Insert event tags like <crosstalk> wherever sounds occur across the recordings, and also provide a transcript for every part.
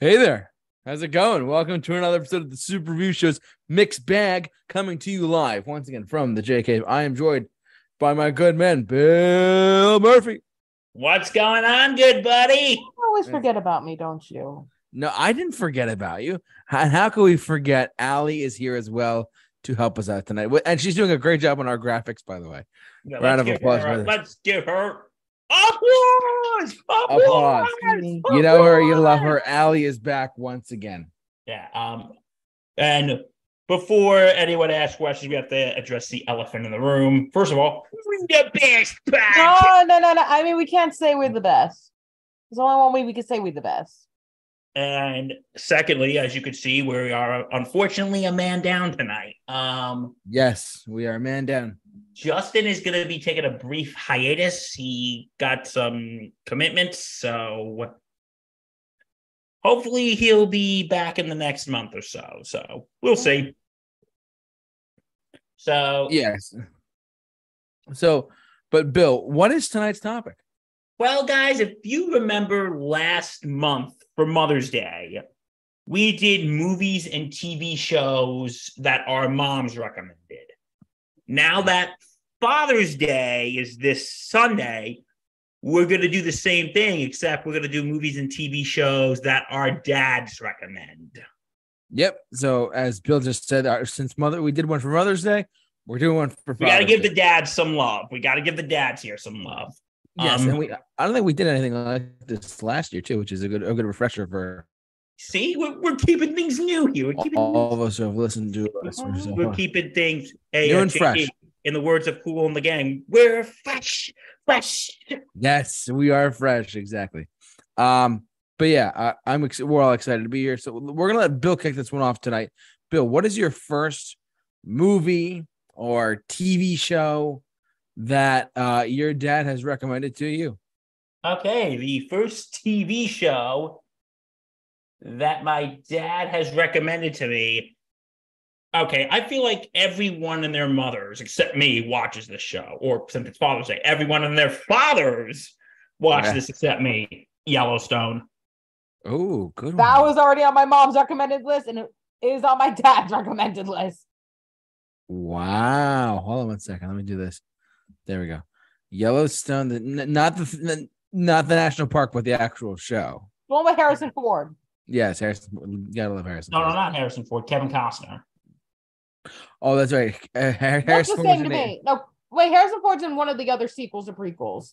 Hey there. How's it going? Welcome to another episode of the Super Review Show's Mixed Bag coming to you live once again from the JK. I am joined by my good man, Bill Murphy. What's going on, good buddy? You always forget about me, don't you? No, I didn't forget about you. And how can we forget? Allie is here as well to help us out tonight. And she's doing a great job on our graphics, by the way. Yeah, Round of applause, her- Let's give her applause. Applause. You know her, you love her. Allie is back once again. Yeah. Um, and before anyone asks questions, we have to address the elephant in the room. First of all, we're the best podcast. No, no, no, no. I mean, we can't say we're the best. There's only one way we can say we're the best. And secondly, as you can see, we are unfortunately a man down tonight. Um, Yes, we are a man down. Justin is going to be taking a brief hiatus. He got some commitments, so hopefully he'll be back in the next month or so. So we'll see. So, Yes. So, but Bill, what is tonight's topic? well, guys, if you remember last month for Mother's Day, we did movies and TV shows that our moms recommended. Now that Father's Day is this Sunday, we're going to do the same thing, except we're going to do movies and TV shows that our dads recommend. Yep. So as Bill just said, our, since mother we did one for Mother's Day, we're doing one for. Father's We got to give Day. the dads some love. We got to give the dads here some love. yes, um, and we. I don't think we did anything like this last year too, which is a good a good refresher for See, we're, we're keeping things new here. We're keeping, all of us who have listened to us. we're keeping things hey, New uh, and fresh. In the words of Kool & the Gang, we're fresh, fresh. Yes, we are fresh, exactly. Um, but yeah, I, I'm ex- we're all excited to be here. So we're gonna let Bill kick this one off tonight. Bill, what is your first movie or TV show that uh, your dad has recommended to you? Okay, the first TV show that my dad has recommended to me. Okay, I feel like everyone and their mothers, except me, watches this show. Or since it's Father's Day, everyone and their fathers watch Yeah. this except me. Yellowstone. Oh, good That one. was already on my mom's recommended list, and it is on my <laughs> dad's recommended list. Wow. Hold on one second. Let me do this. There we go. Yellowstone, the, not the n- not the national park, but the actual show. The one with Harrison Ford. Yes, Harrison. You gotta love Harrison. No, no, not Harrison Ford. Kevin Costner. Oh, that's right. <laughs> Uh, Har- What's Harrison the same to me? No, wait, Harrison Ford's in one of the other sequels or prequels.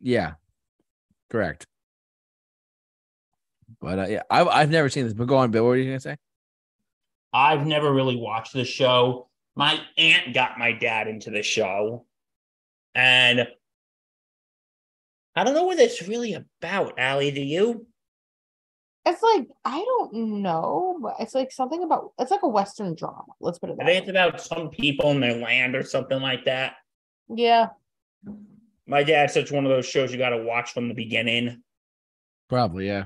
Yeah, correct. But uh, yeah, I've I've never seen this. But go on, Bill. What were you gonna say? I've never really watched the show. My aunt got my dad into the show. And I don't know what it's really about, Allie. Do you? It's like I don't know, but it's like something about it's like a Western drama. Let's put it I think way. it's about some people in their land or something like that. Yeah. My dad said it's one of those shows you got to watch from the beginning. Probably, yeah.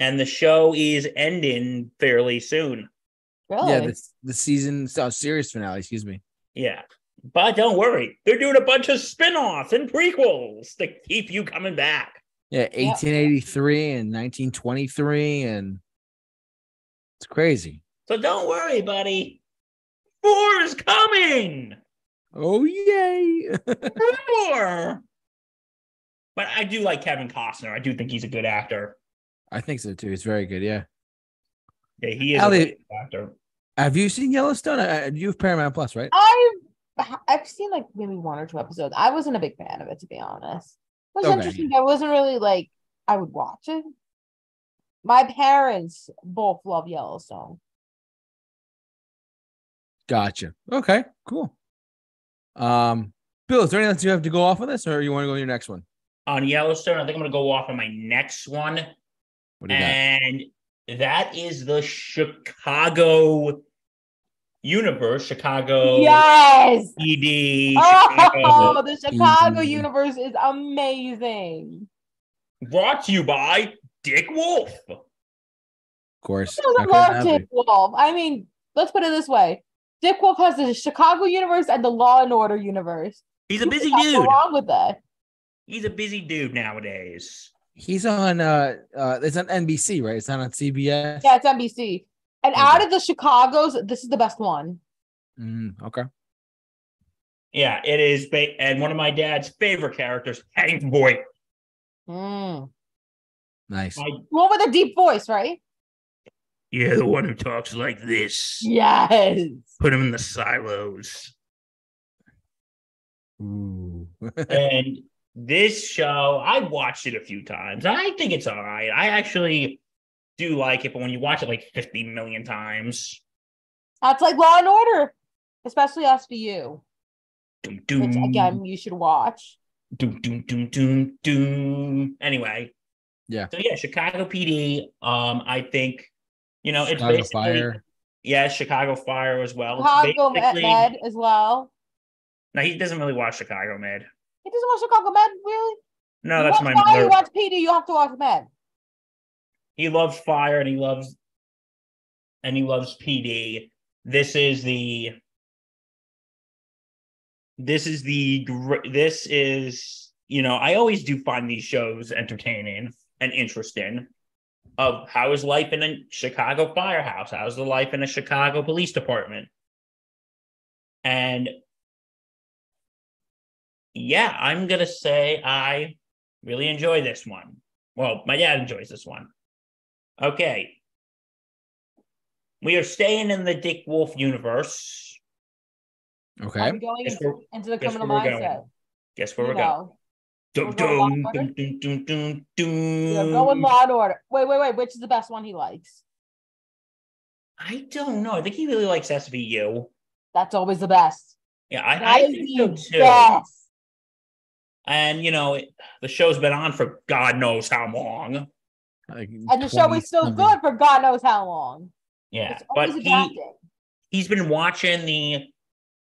And the show is ending fairly soon. Really? Yeah, the the season oh, series finale. Excuse me. Yeah. But don't worry, they're doing a bunch of spin offs and prequels to keep you coming back. Yeah, 1883 and 1923, and it's crazy. So don't worry, buddy. Four is coming. Oh yay! <laughs> Four. But I do like Kevin Costner. I do think he's a good actor. I think so too. He's very good. Yeah. Yeah, he is Allie- a good actor. Have you seen Yellowstone? I, I- you have Paramount Plus, right? I've I've seen like maybe one or two episodes. I wasn't a big fan of it to be honest. It was Okay. interesting. I wasn't really like I would watch it. My parents both love Yellowstone. Gotcha. Okay, cool. Um, Bill, is there anything else you have to go off of this, or you want to go to your next one? On Yellowstone, I think I'm going to go off on my next one. What do you got? And that is the Chicago universe, Chicago Yes. ED, Oh, Chicago. <laughs> the Chicago Mhm. universe is amazing. Brought to you by Dick Wolf. Of course. I how could it love not Dick? Wolf. I mean, let's put it this way: Dick Wolf has the Chicago universe and the Law and Order universe. He's a busy cannot go dude. wrong with that. He's a busy dude nowadays. He's on uh uh it's on NBC, right? It's not on CBS. Yeah, it's NBC. And Okay. out of the Chicago's, this is the best one. Mm, okay. Yeah, it is. Ba- and one of my dad's favorite characters, Hank Voight. Mm. Nice. I- The one with a deep voice, right? Yeah, the one who talks like this. Yes. Put him in the silos. Ooh. <laughs> and this show, I watched it a few times. I think it's all right. I actually do like it, but when you watch it like 50 million times, That's like Law and Order, especially SVU, doom, doom, which again you should watch. doom, doom, doom, doom, doom. Anyway. Yeah. So yeah, Chicago PD. Um, I think, you know, it's basically Fire. yeah, Chicago Fire as well. Chicago Med, as well. No, he doesn't really watch Chicago Med. He doesn't watch Chicago Med, really? No, You that's watch my Fire, mother. You watch PD, you have to watch Med. He loves fire and he loves and he loves PD. This is the this is the this is you know I always do find these shows entertaining and interesting. Of how is life in a Chicago firehouse? How's the life in a Chicago police department? And yeah, I'm gonna say I really enjoy this one. Well, my dad enjoys this one. Okay. We are staying in the Dick Wolf universe. Okay. I'm going Guess into, into the criminal where we're going. mindset. Guess where You we're going? know, Dum, We're going Law dum, dum, dum, dum, dum. You're going Law and Order. Wait, wait, wait. Which is the best one he likes? I don't know. I think he really likes SVU. That's always the best. Yeah, I, That I is think so too. best. And you know, it, the show's been on for God knows how long. Like And the show is still something. good for God knows how long. Yeah, It's but always he, he's been watching the.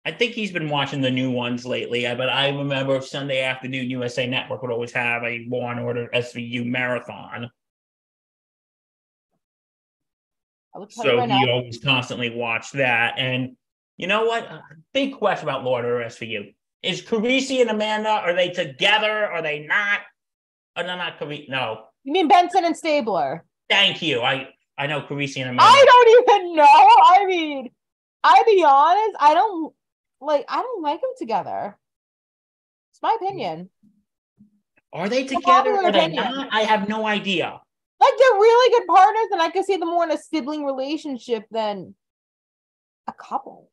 I think he's been watching the new ones lately. uh, But I remember Sunday afternoon, USA Network would always have a Law and Order SVU marathon. I will tell you So right he now. always constantly watched that. And you know what? A big question about Law and Order SVU. Is Carisi and Amanda, are they together? Are they not? Oh, no, not Carisi. No. You mean Benson and Stabler? Thank you. I I know Carisi and Amanda. I don't even know. I mean, I be honest, I don't like I don't like them together. It's my opinion. Are they together? Are they not? I have no idea. Like they're really good partners, and I could see them more in a sibling relationship than a couple.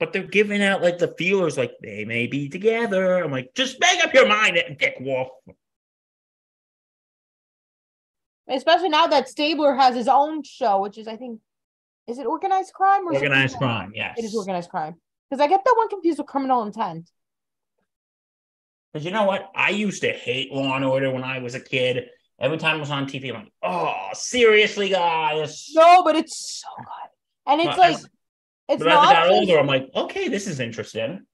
But they're giving out like the feelers, like they may be together. I'm like, just make up your mind, Dick Wolf. Especially now that Stabler has his own show, which is I think is it organized crime or it Organized crime, yes. It is organized crime. Because I get that one confused with criminal intent. Because you know what? I used to hate Law and Order when I was a kid. Every time it was on TV, I'm like, oh, seriously, guys. No, but it's so good. And it's Well, like as- it's but as I got older, I'm like, okay, this is interesting.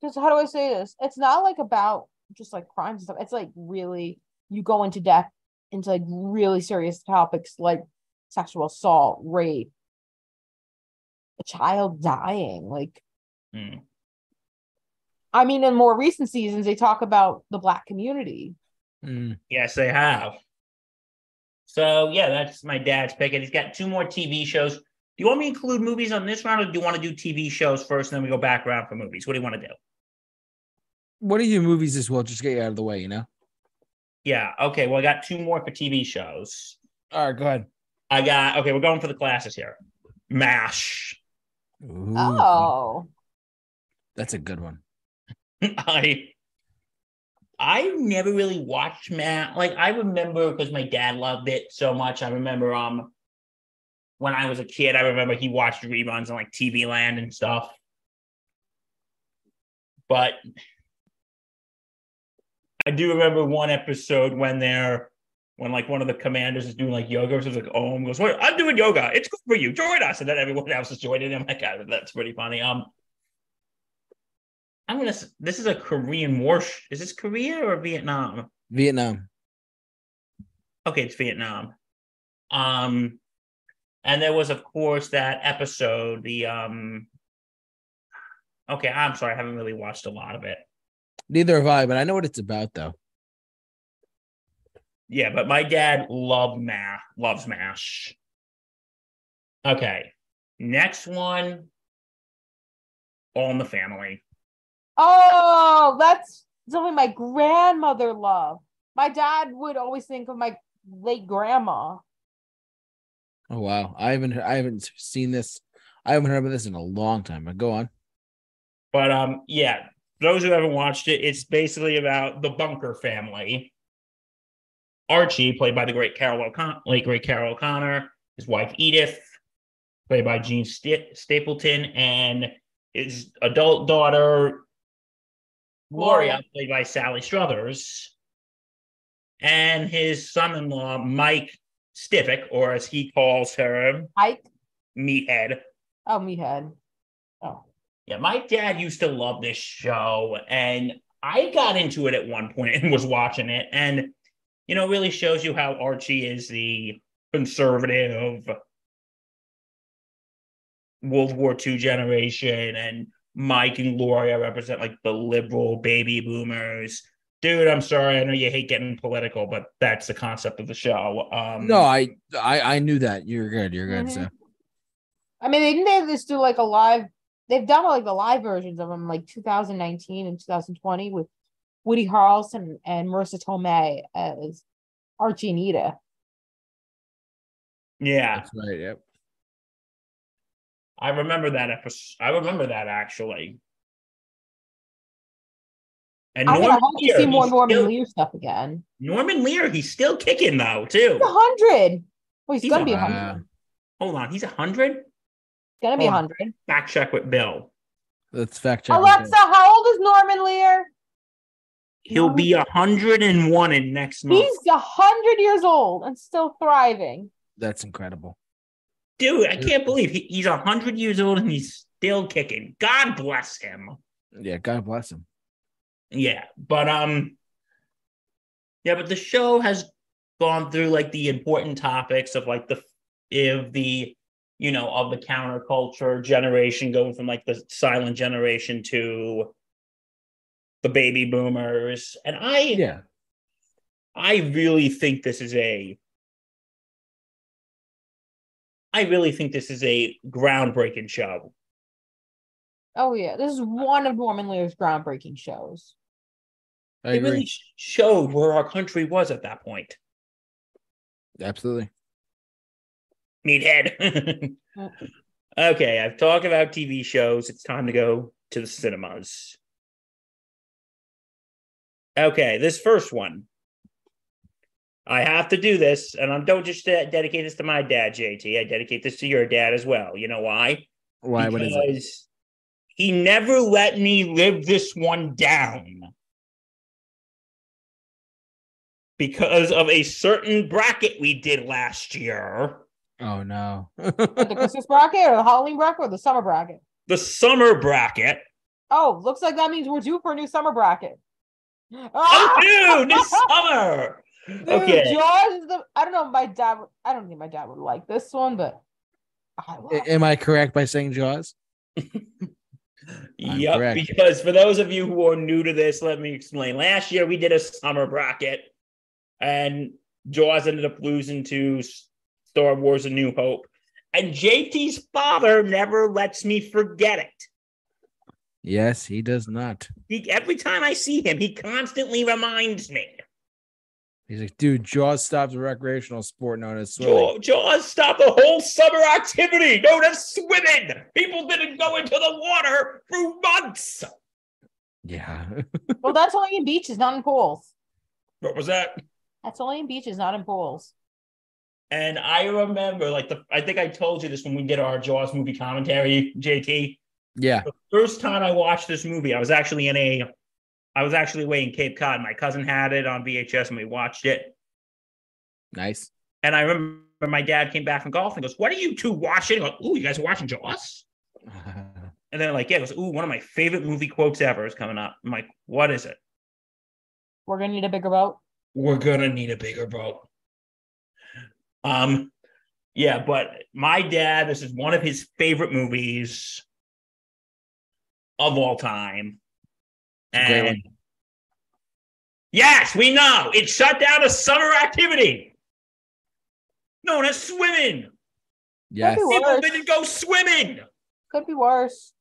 just how do I say this? It's not like about just like crimes and stuff. It's like really you go into depth into like really serious topics like sexual assault, rape, a child dying. Like Hmm. I mean, in more recent seasons, they talk about the black community. Mm. Yes, they have. So yeah, that's my dad's pick, and he's got two more TV shows. Do you want me to include movies on this round, or do you want to do TV shows first, and then we go back around for movies? What do you want to do? What are your movies as well? Just get you out of the way, you know? Yeah, okay. Well, I got two more for TV shows. All right, go ahead. I got okay. We're going for the classes here. Mash. Ooh, Oh, that's a good one. <laughs> I I never really watched MASH. Like I remember because my dad loved it so much. I remember um when I was a kid, I remember he watched reruns on like TV Land and stuff. But I do remember one episode when they're when like one of the commanders is doing like yoga, so it's like, oh, goes, "Wait, I'm doing yoga. It's good for you. Join us." And then everyone else is joining him. Like, God, that's pretty funny. Um, I'm gonna. This is a Korean war. sh- Is this Korea or Vietnam? Vietnam. Okay, it's Vietnam. Um, and there was, of course, that episode. The um. Okay, I'm sorry. I haven't really watched a lot of it. Neither have I, but I know what it's about though. Yeah, but my dad loved MASH, loves MASH. Okay. Next one. All in the family. Oh, that's something my grandmother loved. My dad would always think of my late grandma. Oh wow, I haven't I haven't seen this. I haven't heard about this in a long time. But go on. But um, yeah, those who haven't watched it, it's basically about the Bunker family. Archie, played by the great Carroll O'Connor, late great Carroll O'Connor, his wife Edith, played by Jean St- Stapleton, and his adult daughter Gloria, played by Sally Struthers, and his son-in-law Mike Stivic, or as he calls her, Ike. Meathead. Oh, meathead. Yeah, my dad used to love this show, and I got into it at one point and was watching it, and you know, it really shows you how Archie is the conservative World War II generation, and Mike and Gloria represent like the liberal baby boomers. Dude, I'm sorry, I know you hate getting political, but that's the concept of the show. Um, No, I I I knew that. You're good. You're good. Mhm. So I mean, they didn't they just do like a live. They've done like the live versions of them, like 2019 and 2020, with Woody Harrelson and Marisa Tomei as Archie and Eda. yeah, that's right. Yep. I remember that episode. I remember that actually. And I, mean, I Norman hope to see more Norman still- Lear stuff again. Norman Lear, he's still kicking though, too. He's a hundred. Well, he's, He's gonna a- be a Wow. hundred. Hold on, he's a hundred. Gonna be a hundred. Fact check with Bill. Let's fact check. Alexa, how old is Norman Lear? He'll be a hundred and one in next month. He's a hundred years old and still thriving. That's incredible. Dude, I can't believe he, he's a hundred years old and he's still kicking. God bless him. Yeah, God bless him. Yeah, but um, yeah, but the show has gone through like the important topics of like the if the you know of the counterculture generation going from like the silent generation to the baby boomers, and I Yeah. I really think this is a I really think this is a groundbreaking show. Oh yeah, this is one of Norman Lear's groundbreaking shows. I it agree. really showed where our country was at that point. Absolutely. Meathead. <laughs> okay, I've talked about TV shows. It's time to go to the cinemas. Okay, this first one. I have to do this, and I don't just de- dedicate this to my dad, JT. I dedicate this to your dad as well. You know why? Why? What is it? he never let me live this one down because of a certain bracket we did last year Oh no. The Christmas bracket or the Halloween bracket or the summer bracket? the summer bracket Oh, looks like that means we're due for a new summer bracket. oh <laughs> dude this summer Dude, okay Jaws is the I don't know. My dad. would- I don't think my dad would like this one, but I love Am I correct by saying Jaws? <laughs> Yep correct. because for those of you who are new to this let me explain last year we did a summer bracket and jaws ended up losing to star wars a new hope and jt's father never lets me forget it Yes, he does not. he, every time i see him he constantly reminds me He's like, dude, Jaws stops a recreational sport known as swimming. Jaw- jaws stopped the whole summer activity known as swimming people didn't go into the water for months Yeah. Well, that's only in beaches, not in pools. what was that That's only in beaches, not in pools. And I remember, like the I think I told you this when we did our Jaws movie commentary, JT. yeah. The first time I watched this movie, I was actually in a I was actually away in Cape Cod. My cousin had it on VHS and we watched it. Nice. And I remember my dad came back from golf and goes, What are you two watching? I go, Ooh, you guys are watching Jaws? <laughs> And then like, yeah, it goes, Ooh, one of my favorite movie quotes ever is coming up. I'm like, what is it? We're gonna need a bigger boat. we're gonna need a bigger boat. Um, yeah, but my dad, this is one of his favorite movies of all time. And. Yes, we know. It shut down a summer activity known as swimming. Yes. Could People didn't go swimming. Could be worse.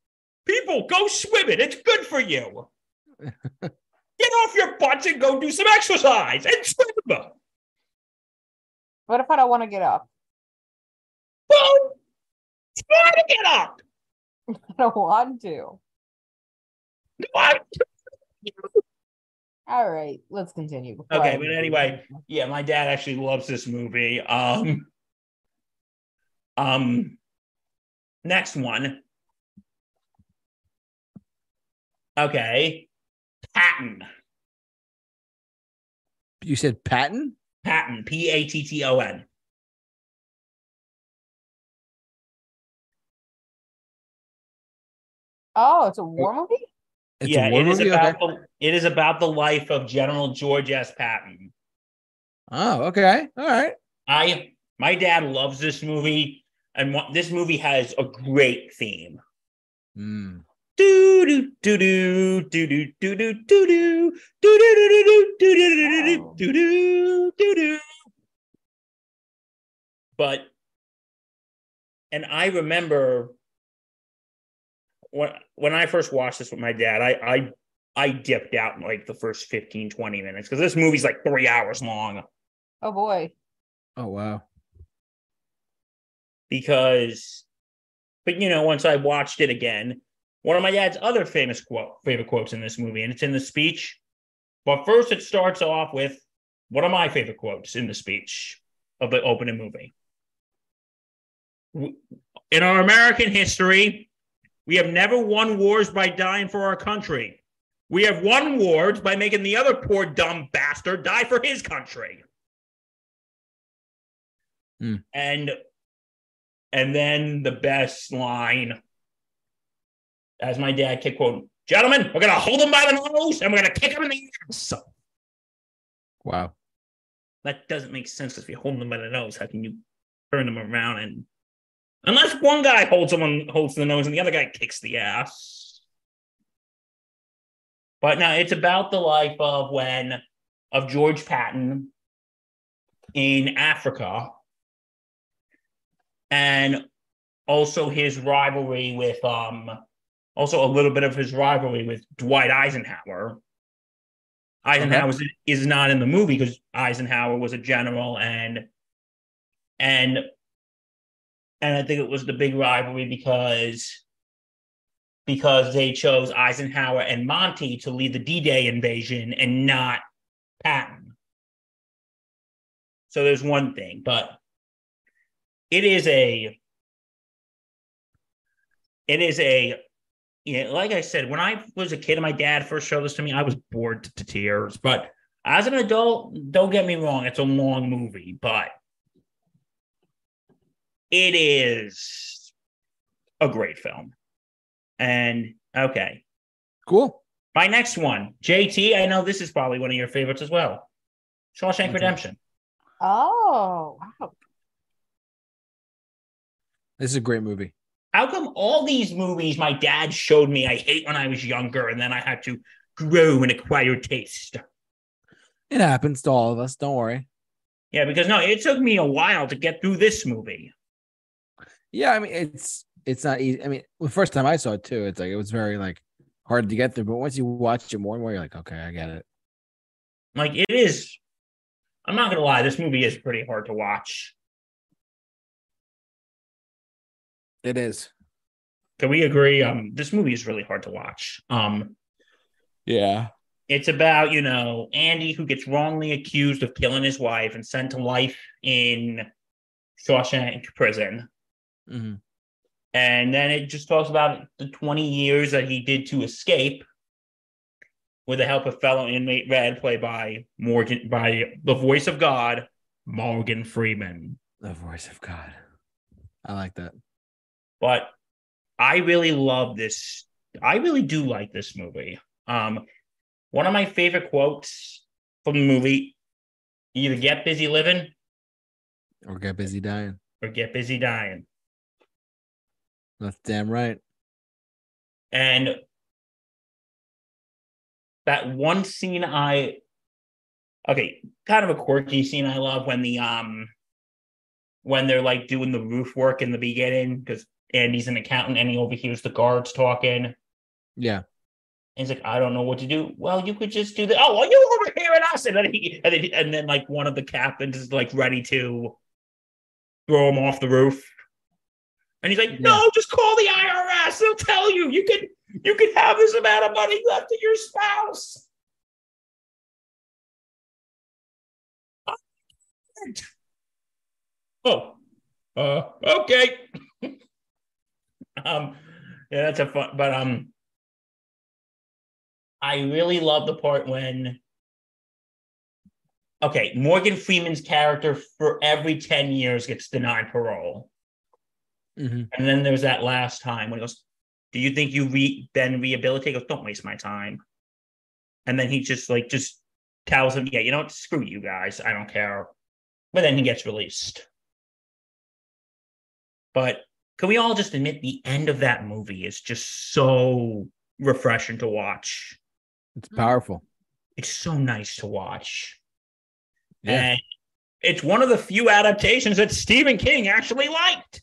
People go swimming. It's good for you. <laughs> Get off your butts and go do some exercise and swim. What if I don't want to get up? Well, try to get up. <laughs> I don't want to. What? All right, let's continue. Okay, but anyway, yeah, my dad actually loves this movie. Um, um, next one. Okay, Patton. You said Patton? Patton. P A T T O N. Oh, it's a war movie. It's yeah, a war it is movie? about Okay. the, it is about the life of General George S. Patton. Oh, okay. All right. I my dad loves this movie, and what, this movie has a great theme. Mm. Do do do do do do do do do do do do do do do do do do do do. But and I remember when when I first watched this with my dad, I I I dipped out in like the first 15, 20 minutes because this movie's like three hours long. Oh boy. Oh, wow. because but you know once i watched it again one of my dad's other famous quote favorite quotes in this movie and it's in the speech. But first it starts off with one of my favorite quotes in the speech of the opening movie. In our american history we have never won wars by dying for our country. We have won wars by making the other poor dumb bastard die for his country. Hmm. and and then the best line, as my dad kept quoting, gentlemen, we're gonna hold them by the nose and we're gonna kick them in the ass. Wow. That doesn't make sense if you hold them by the nose. How can you turn them around and unless one guy holds someone holds the nose and the other guy kicks the ass. But now it's about the life of when of George Patton in Africa and also his rivalry with um also a little bit of his rivalry with Dwight Eisenhower. Eisenhower is, is not in the movie because Eisenhower was a general and and and I think it was the big rivalry because because they chose Eisenhower and Monty to lead the D-Day invasion and not Patton. So there's one thing, but it is a it is a you know, like I said, when I was a kid and my dad first showed this to me, I was bored to tears. But as an adult, don't get me wrong, it's a long movie, but it is a great film. And okay, Cool. my next one, JT. I know this is probably one of your favorites as well. Shawshank Okay. Redemption. Oh wow. This is a great movie. How come all these movies my dad showed me I hate when I was younger, and then I had to grow and acquire taste? It happens to all of us. Don't worry. Yeah, because no, it took me a while to get through this movie. Yeah, I mean it's it's not easy. I mean, the first time I saw it too, it's like it was very like hard to get through. But once you watch it more and more, you're like, okay, I get it. Like it is. I'm not gonna lie, this movie is pretty hard to watch. It is. Can we agree? Um, this movie is really hard to watch. Um, Yeah. it's about you know Andy who gets wrongly accused of killing his wife and sent to life in Shawshank prison. hmm And then it just talks about the 20 years that he did to escape with the help of fellow inmate Red, played by Morgan, by the voice of God, Morgan Freeman. The voice of God. I like that. But I really love this. I really do like this movie. Um, one of my favorite quotes from the movie either get busy living Or get busy dying. or get busy dying. That's damn right. And that one scene I okay, kind of a quirky scene I love when the um when they're like doing the roof work in the beginning because Andy's an accountant and he overhears the guards talking. Yeah. And he's like, I don't know what to do. Well, you could just do the oh, well, you overhearing us, and then he and then, and then like one of the captains is like ready to throw him off the roof, and he's like, no, just call the IRS. They'll tell you you can you can have this amount of money left to your spouse. Oh, uh, okay. <laughs> um, yeah, that's a fun, but um, I really love the part when. Okay, Morgan Freeman's character for every 10 years gets denied parole. Mhm. And then there's that last time when he goes, Do you think you re- been rehabilitated? He goes, Don't waste my time. And then he just like just tells him, Yeah, you know what? Screw you guys. I don't care. But then he gets released. But can we all just admit the end of that movie is just so refreshing to watch? It's powerful. It's so nice to watch. Yeah. And it's one of the few adaptations that Stephen King actually liked.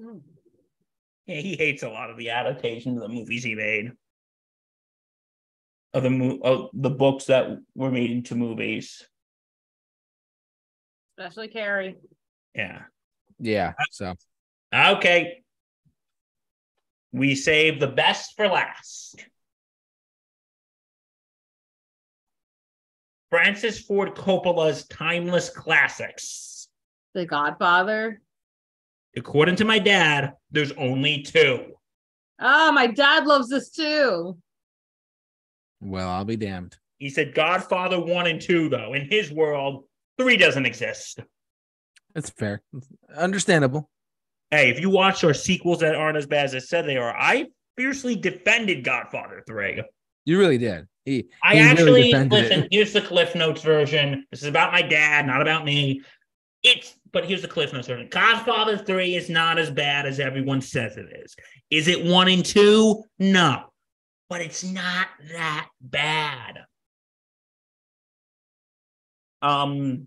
Hmm. Yeah, he hates a lot of the adaptations of the movies he made. Of the mo- of the books that were made into movies. Especially Carrie. Yeah. Yeah. Uh, so Okay. We save the best for last. Francis Ford Coppola's timeless classics. The Godfather. According to my dad, there's only two. Oh, my dad loves this too. well, I'll be damned. He said Godfather 1 and 2, though. In his world, 3 doesn't exist. That's fair. Understandable. Hey, if you watch our sequels that aren't as bad as I said they are, I fiercely defended Godfather 3. You really did. He, I he really actually defended listen. it. Here's the Cliff Notes version. This is about my dad, not about me. It's but here's the Cliff Notes version. Godfather Three is not as bad as everyone says it is. Is it one and two? No, but it's not that bad. Um,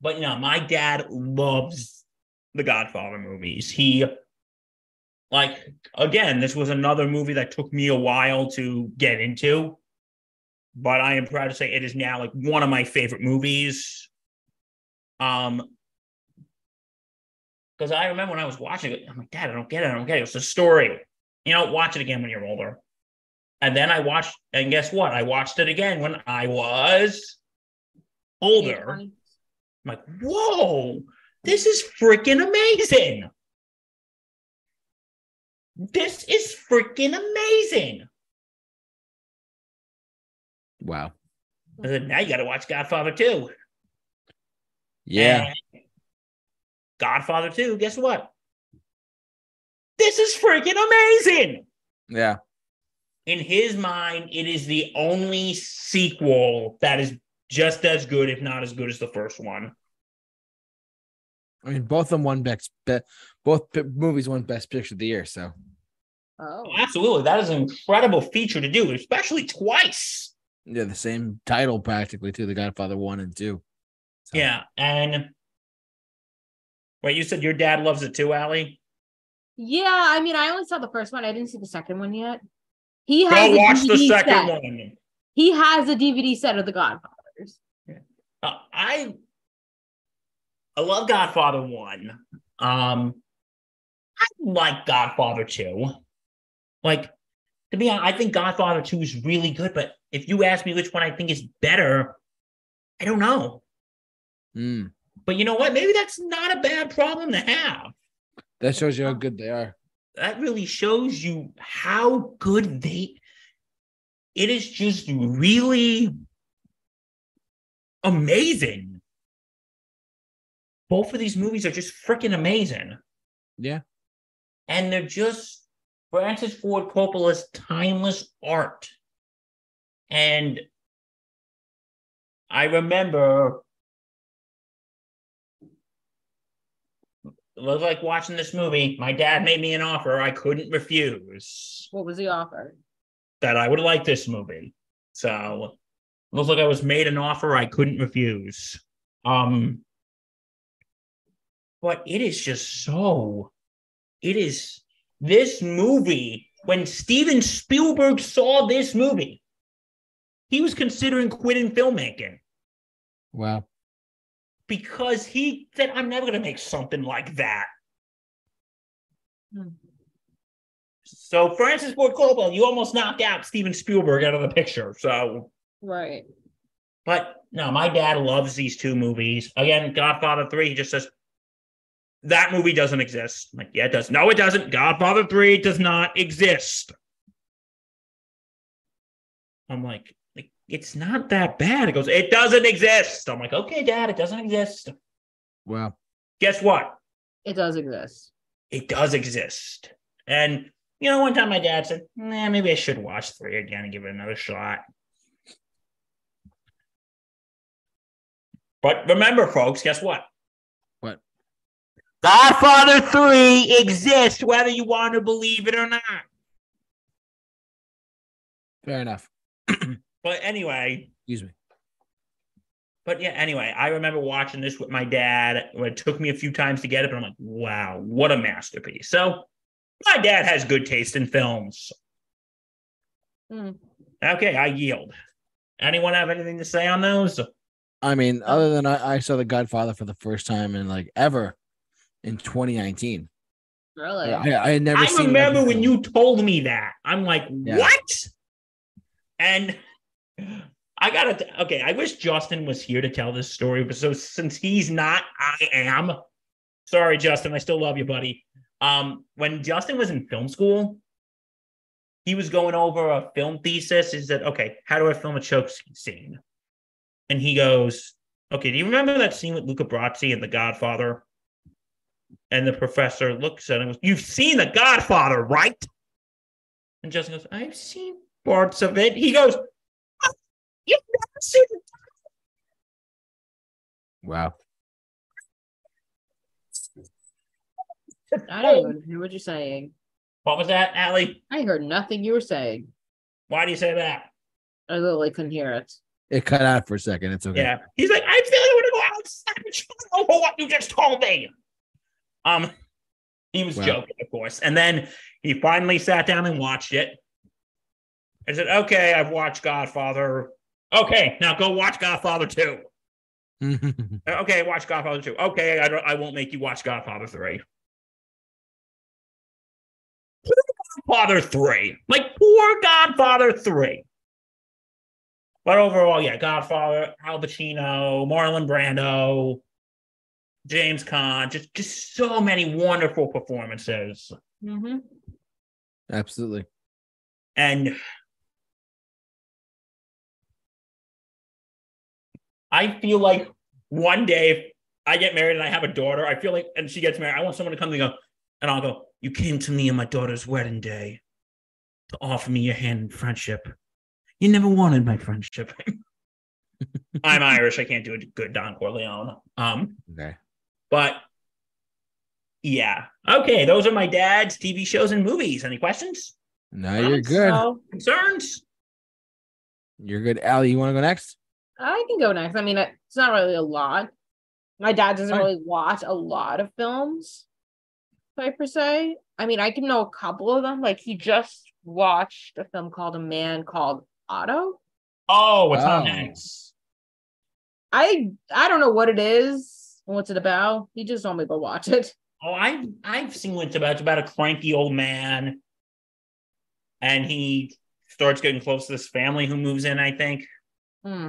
but no, my dad loves the Godfather movies. He like again, this was another movie that took me a while to get into, but I am proud to say it is now like one of my favorite movies. Um, because I remember when I was watching it, I'm like, Dad, I don't get it. I don't get it. It's a story. You know, watch it again when you're older. And then I watched, and guess what? I watched it again when I was older. I'm like, whoa, this is freaking amazing. This is freaking amazing. Wow. I said, now you got to watch Godfather 2. Yeah. And Godfather 2, guess what? This is freaking amazing. Yeah. In his mind, it is the only sequel that is just as good, if not as good as the first one. I mean, both of them won best. Be, both p- movies won Best Picture of the year. So Oh. Absolutely. That is an incredible feature to do, especially twice. yeah, the same title practically too. The Godfather one and two. So, Yeah. And wait, you said your dad loves it too, Allie? Yeah, I mean, I only saw the first one. I didn't see the second one yet. He has Go a watch the DVD second set. one. He has a DVD set of The Godfathers. Uh, I I love Godfather one. Um, I like Godfather two. Like to be honest, I think Godfather two is really good. But if you ask me which one I think is better, I don't know. mm, But you know what? Maybe that's not a bad problem to have. that shows you how good they are. That really shows you how good they. It is just really amazing. Both of these movies are just freaking amazing. Yeah. and they're just Francis Ford Coppola's timeless art. And I remember it was like watching this movie. My dad made me an offer I couldn't refuse What was the offer? that I would like this movie. So looks like I was made an offer I couldn't refuse. Um, but it is just so. It is this movie. When Steven Spielberg saw this movie, he was considering quitting filmmaking Wow. because he said, "I'm never going to make something like that." Hmm. So Francis Ford Coppola, you almost knocked out Steven Spielberg out of the picture. So Right. But no, my dad loves these two movies. Again, Godfather 3, he just says, that movie doesn't exist. I'm like, yeah, it does. No, it doesn't. Godfather 3 does not exist. I'm like, like, it's not that bad. It goes, it doesn't exist. I'm like, okay, dad, it doesn't exist. Wow. Guess what? It does exist. It does exist. And, you know, one time my dad said, nah, maybe I should watch 3 again and give it another shot. But remember, folks, guess what? What? Godfather 3 exists, whether you want to believe it or not. Fair enough. <clears throat> But anyway, Excuse me. but yeah, anyway, I remember watching this with my dad. It took me a few times to get it, but I'm like, wow, what a masterpiece. So my dad has good taste in films. Hmm. Okay, I yield. Anyone have anything to say on those? I mean, other than I, I saw The Godfather for the first time in like ever in 2019. Really? I, I had never I seen. remember when you told me that. I'm like, Yeah. what? And I gotta okay. I wish Justin was here to tell this story, but so since he's not, I am. Sorry, Justin. I still love you, buddy. Um, when Justin was in film school, he was going over a film thesis. He said, "Okay, how do I film a choke scene?" And he goes, "Okay, do you remember that scene with Luca Brasi and The Godfather?" And the professor looks at him and goes, You've seen The Godfather, right? And Justin goes, I've seen parts of it. He goes, "Oh, You've never seen it. Wow. I don't even hear what you're saying. What was that, Allie? I heard nothing you were saying. Why do you say that? I literally couldn't hear it. It cut out for a second. It's okay. Yeah. He's like, I feel like I want to go outside and shut up what you just told me. Um, <laughs> he was Wow. joking, of course. And then he finally sat down and watched it. I said, Okay, I've watched Godfather. Okay, now go watch Godfather 2. <laughs> Okay, watch Godfather 2. Okay, I don't I won't make you watch Godfather 3. Poor Godfather 3. Like poor Godfather 3. But overall, yeah, Godfather, Al Pacino, Marlon Brando, James Caan, just just so many wonderful performances. Mm-hmm. Absolutely. And I feel like one day if I get married and I have a daughter, I feel like, and she gets married, I want someone to come and go, and I'll go, You came to me on my daughter's wedding day to offer me your hand in friendship. You never wanted my friendship. <laughs> I'm Irish. I can't do a good Don Corleone. Um, Okay. But yeah. Okay, those are my dad's TV shows and movies. Any questions? No, you're good. So Concerns? You're good. Allie, you want to go next? I can go next. I mean, it's not really a lot. My dad doesn't Fine. really watch a lot of films, like per se. I mean, I can know a couple of them. Like he just watched a film called A Man Called Otto. Oh, what's Oh. Tom Hanks? I I don't know what it is. What's it about? He just told me to go watch it. Oh, I've I've seen what it's about. It's about a cranky old man, and he starts getting close to this family who moves in. I think Hmm.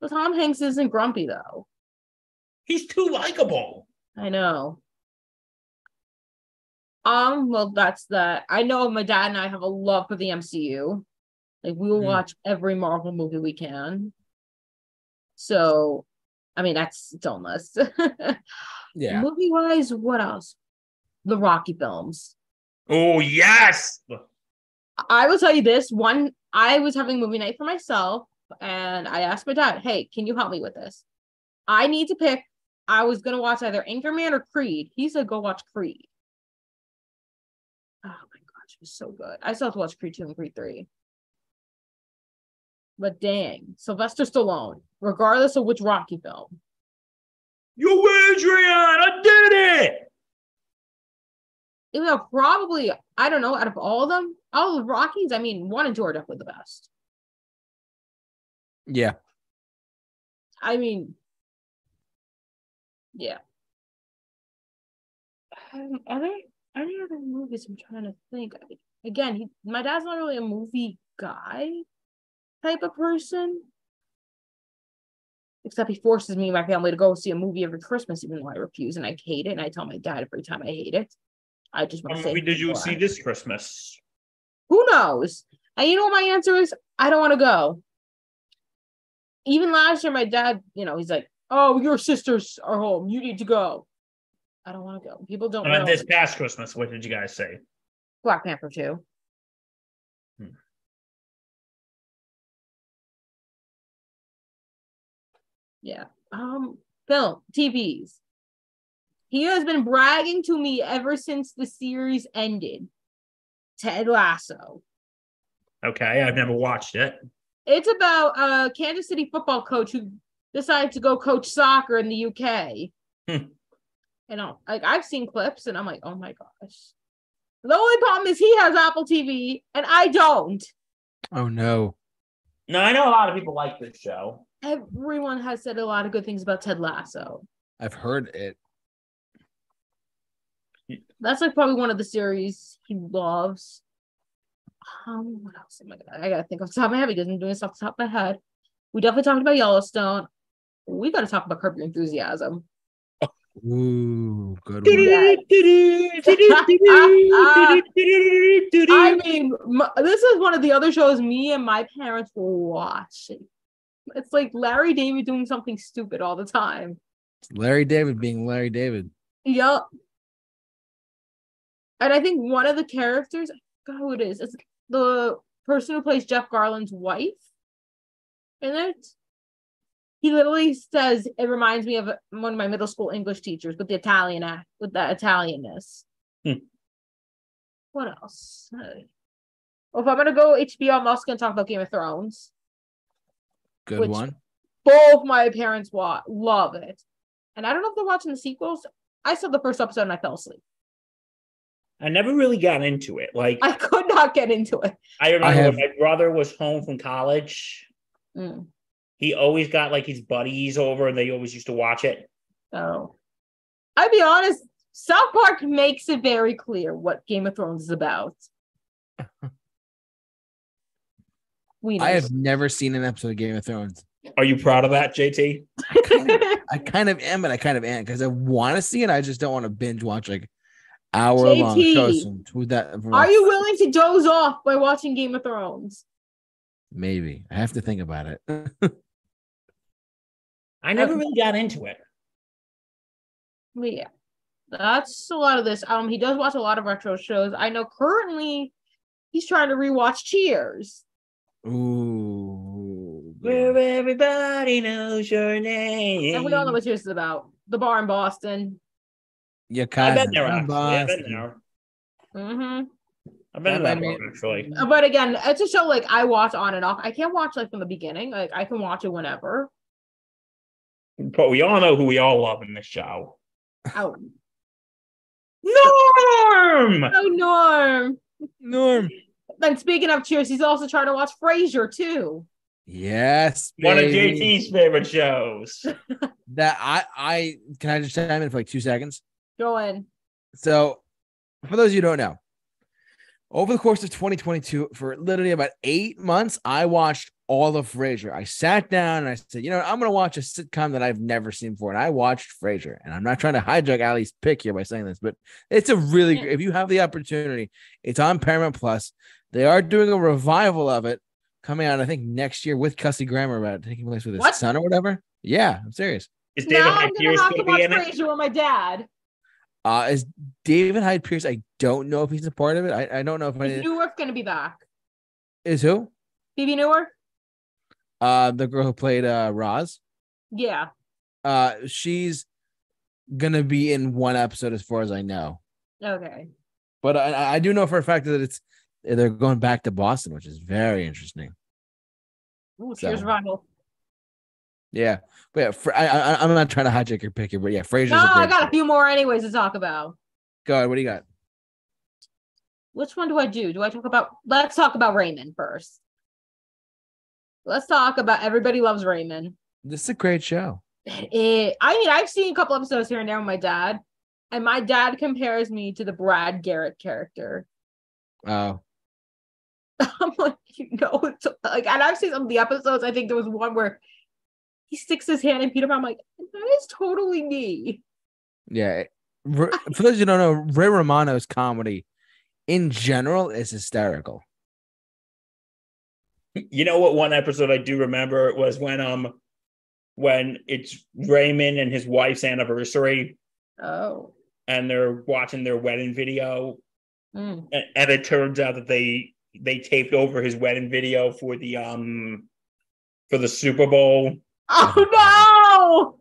But Tom Hanks isn't grumpy though. he's too likable. I know. Um, well, that's that. I know my dad and I have a love for the MCU. Like we will Mm. watch every Marvel movie we can. So, I mean, that's its own list. Yeah. Movie wise, what else? The Rocky films. Oh yes, I will tell you this one. I was having movie night for myself, and I asked my dad, "Hey, can you help me with this? I need to pick. I was gonna watch either Anchorman or Creed. He said, "Go watch Creed." Oh my gosh, it was so good. I still have to watch Creed two and Creed three. But dang, Sylvester Stallone, regardless of which Rocky film, You win Adrian, I did it. even though probably I don't know, out of all of them, all the Rockies, I mean, one and two are definitely the best. Yeah. I mean, yeah. Um, are there any other movies I'm trying to think? Again, he, my dad's not really a movie guy type of person. Except he forces me and my family to go see a movie every Christmas, even though I refuse and I hate it. And I tell my dad every time I hate it. I just want to say, did you see this Christmas? Who knows? And you know what my answer is? I don't want to go. Even last year, my dad, you know, he's like, "Oh, your sisters are home. You need to go." I don't want to go. People don't Uh, know. this past Christmas, what did you guys say? Black Panther two. Yeah. Um. Film, TVs. He has been bragging to me ever since the series ended. Ted Lasso. Okay, I've never watched it. It's about a Kansas City football coach who decided to go coach soccer in the UK. Hmm. You know, like I've seen clips and I'm like, oh my gosh. The only problem is he has Apple TV and I don't. Oh no. No, I know a lot of people like this show. Everyone has said a lot of good things about Ted Lasso. I've heard it. That's like probably one of the series he loves. Um, what else am I gonna? I gotta think off the top of my head because I'm doing this off the top of my head. We definitely talked about Yellowstone. We got to talk about Curb Your Enthusiasm. Ooh, good Yeah. <laughs> I mean, m- this is one of the other shows me and my parents were watch. It's like Larry David doing something stupid all the time. Larry David being Larry David. Yep. And I think one of the characters, I forgot who it is, it's the person who plays Jeff Garlin's wife in it. He literally says it reminds me of one of my middle school English teachers with the Italian act, with the Italianness. Hmm. What else? Well, if I'm gonna go HBO, I'm also gonna talk about Game of Thrones. Good Which- one. Both my parents wa- love it, and I don't know if they're watching the sequels. I saw the first episode and I fell asleep. I never really got into it. Like I could not get into it. I remember I have- when my brother was home from college. Mm. He always got like his buddies over, and they always used to watch it. Oh. I'll be honest. South Park makes it very clear what Game of Thrones is about. <laughs> We I have never seen an episode of Game of Thrones. Are you proud of that, JT? I kind of, I kind of am, but I kind of am because I want to see it. I just don't want to binge watch like hour long shows. With that, Are you willing to doze off by watching Game of Thrones? Maybe I have to think about it. <laughs> I never Okay. really got into it. Yeah, that's a lot of this. Um, he does watch a lot of retro shows. I know currently he's trying to rewatch Cheers. Ooh, Where everybody knows your name. And we all know what this is about. The bar in Boston. your I've cousin been there. from Actually. I've been Boston. there. hmm I've been to That that one actually. But again, it's a show like I watch on and off. I can't watch like from the beginning. Like I can watch it whenever. But we all know who we all love in this show. Oh, Norm. no, Norm. Norm. Then speaking of Cheers, he's also trying to watch Frasier too. Yes, One of. JT's favorite shows. <laughs> That I I can I just chime in for like two seconds. Go in. So, for those of you who don't know, over the course of 2022, for literally about eight months, I watched all of Frasier. I sat down and I said, you know, what, I'm going to watch a sitcom that I've never seen before. And I watched Frasier. And I'm not trying to hijack Allie's pick here by saying this, but it's a really, Yeah. if you have the opportunity, it's on Paramount Plus. They are doing a revival of it coming out, I think, next year with Kelsey Grammer about it taking place with his What? son or whatever. Yeah, I'm serious. Is David now Hyde I'm gonna Pierce have to going to watch be in it? Frasier with my dad. Uh, is David Hyde Pierce? I don't know if he's a part of it. I, I don't know if Is I Newark gonna be back? is who. Phoebe Newark? Uh, the girl who played uh Roz. Yeah. Uh, she's gonna be in one episode, as far as I know. Okay. But I, I do know for a fact that it's they're going back to Boston, which is very interesting. Ooh, So- Cheers Yeah, but yeah, I, I, I'm not trying to hijack your pick here, but yeah, Frasier's. No, I got a few more anyways to talk about. Go ahead. What do you got? Which one do I do? Do I talk about? Let's talk about Raymond first. Let's talk about Everybody Loves Raymond. This is a great show. It, I mean, I've seen a couple episodes here and there with my dad, and my dad compares me to the Brad Garrett character. Oh, <laughs> I'm like, you know, it's like, and I've seen some of the episodes. I think there was one where he sticks his hand in Peter Pan. I'm like, that is totally me. yeah. For those who don't know, Ray Romano's comedy in general is hysterical. You know what? One episode I do remember was when um when it's Raymond and his wife's anniversary, Oh, and they're watching their wedding video, Mm. and, and it turns out that they they taped over his wedding video for the um for the Super Bowl, oh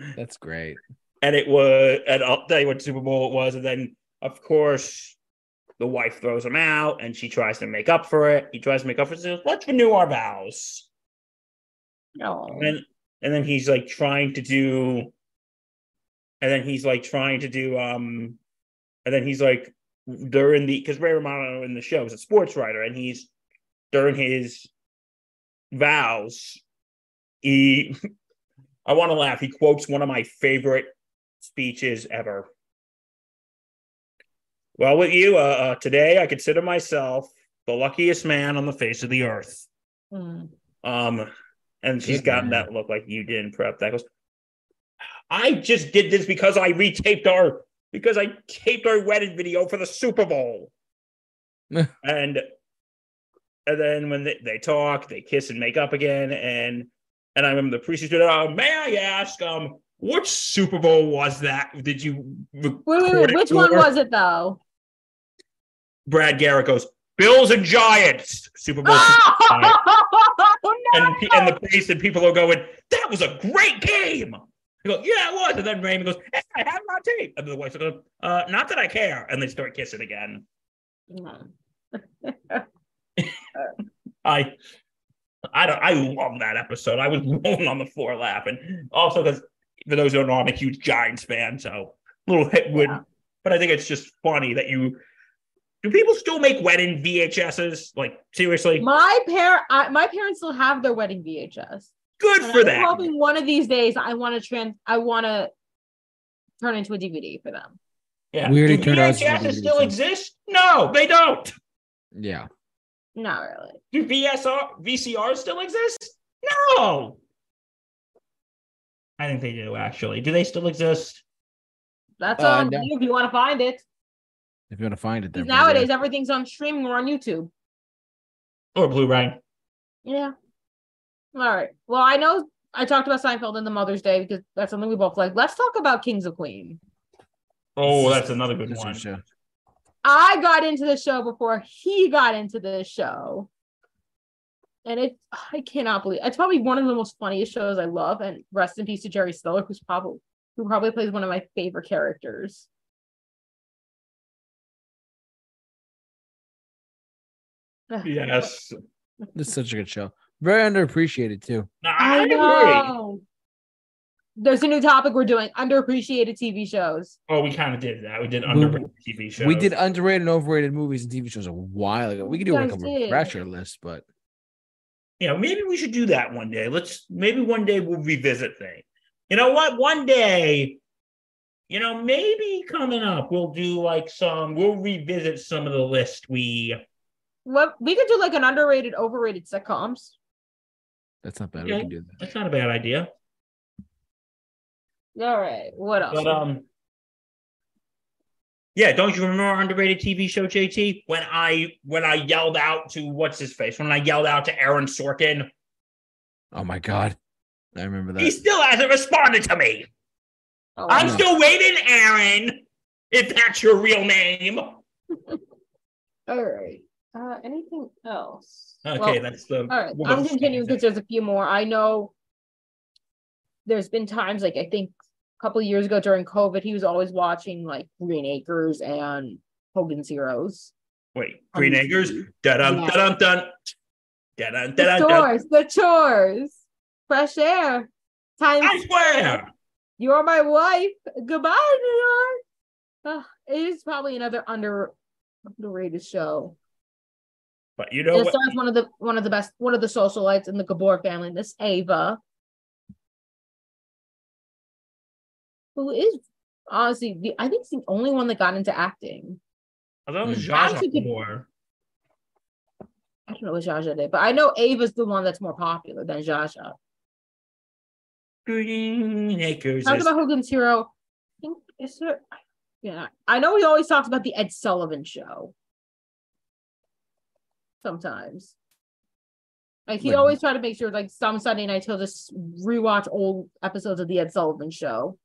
no! That's great. and it was and I'll tell you what Super Bowl it was, and then of course the wife throws him out, and she tries to make up for it. He tries to make up for it. Says, Let's renew our vows. no, And then, and then he's like trying to do, and then he's like trying to do, um, and then he's like during the because Ray Romano in the show is a sports writer, and he's during his vows, he, <laughs> I want to laugh. He quotes one of my favorite speeches ever. Well, with you, uh, uh, today I consider myself the luckiest man on the face of the earth. Mm. Um, and she's Good gotten man. that look like you didn't prep that goes. I just did this because I retaped our because I taped our wedding video for the Super Bowl. <laughs> and and then when they, they talk, they kiss and make up again. And and I remember the priest said, uh, "May I ask, um, which Super Bowl was that? Did you Wait, wait, record wait. it Which one was it though? Brad Garrett goes, Bills and Giants Super Bowl. <laughs> Oh, and, no! pe- and the priest and people are going, that was a great game. He goes, yeah, it was. And then Raymond goes, hey, I have it on tape. And the wife goes, uh, not that I care. And they start kissing again. No. <laughs> I, I don't, I love that episode. I was rolling on the floor laughing. Also, because for those who don't know, I'm a huge Giants fan, so a little hit would. Yeah. But I think it's just funny that you. Do people still make wedding VHSs? Like seriously, My par I, my parents still have their wedding VHS. Good And for I'm them. hoping one of these days I want to trans I want to turn into a DVD for them. Yeah. We already Do turned ours into VHSs still exist? No, they don't. Yeah. Not really. Do VSR VCRs still exist? No. I think they do actually. Do they still exist? That's Uh, on no. you if you want to find it. If you want to find it there. Because nowadays everything's on streaming or on YouTube. Or Blu-ray? Yeah. All right. Well, I know I talked about Seinfeld and the Mother's Day because that's something we both like. Let's talk about Kings of Queen. Oh, that's another good one. show. I got into the show before he got into the show. And it I cannot believe it's probably one of the most funniest shows I love. And rest in peace to Jerry Stiller, who's probably who probably plays one of my favorite characters. <sighs> Yes. It's such a good show. Very underappreciated too. I, I know. There's a new topic we're doing underappreciated TV shows. Oh, we kind of did that. We did We- underrated TV shows. We did underrated and overrated movies and TV shows a while ago. We could do like a guys did. refresher list, but Yeah, maybe we should do that one day. Let's maybe one day we'll revisit things. You know what? One day, you know, maybe coming up we'll do like some. We'll revisit some of the list we. What we could do like an underrated, overrated sitcoms. That's not bad. Yeah. We can do that. That's not a bad idea. All right. What else? But um, yeah, don't you remember our underrated TV show, JT? When I when I yelled out to what's his face? When I yelled out to Aaron Sorkin, Oh my god. I remember that. he still hasn't responded to me. Oh, I'm no. still waiting, Aaron. If that's your real name. <laughs> All right. Uh, anything else? Okay, Well, that's the. all right. I'm continuing because there's a few more. I know there's been times like I think a couple of years ago during COVID, he was always watching like Green Acres and Hogan's Heroes. Wait, Green YouTube. Acres? Dun dun Yeah. dun dun. Da-dun, The da-dun, dun. chores, the chores, fresh air. Time. I swear. You are my wife. Goodbye, New York. Ugh, it is probably another under underrated show. But you know And it what? one of the one of the best one of the socialites in the Gabor family, Miss Ava, who is honestly the I think it's the only one that got into acting. I thought it was Mm. Zsa Zsa Actually. I don't know what Zsa Zsa did, but I know Ava's the one that's more popular than Zsa Zsa. Green Acres. Talk is- about Hogan's Hero. I think is there yeah. I know he always talks about the Ed Sullivan show. Sometimes. Like he Like- always try to make sure like some Sunday nights he'll just rewatch old episodes of the Ed Sullivan show.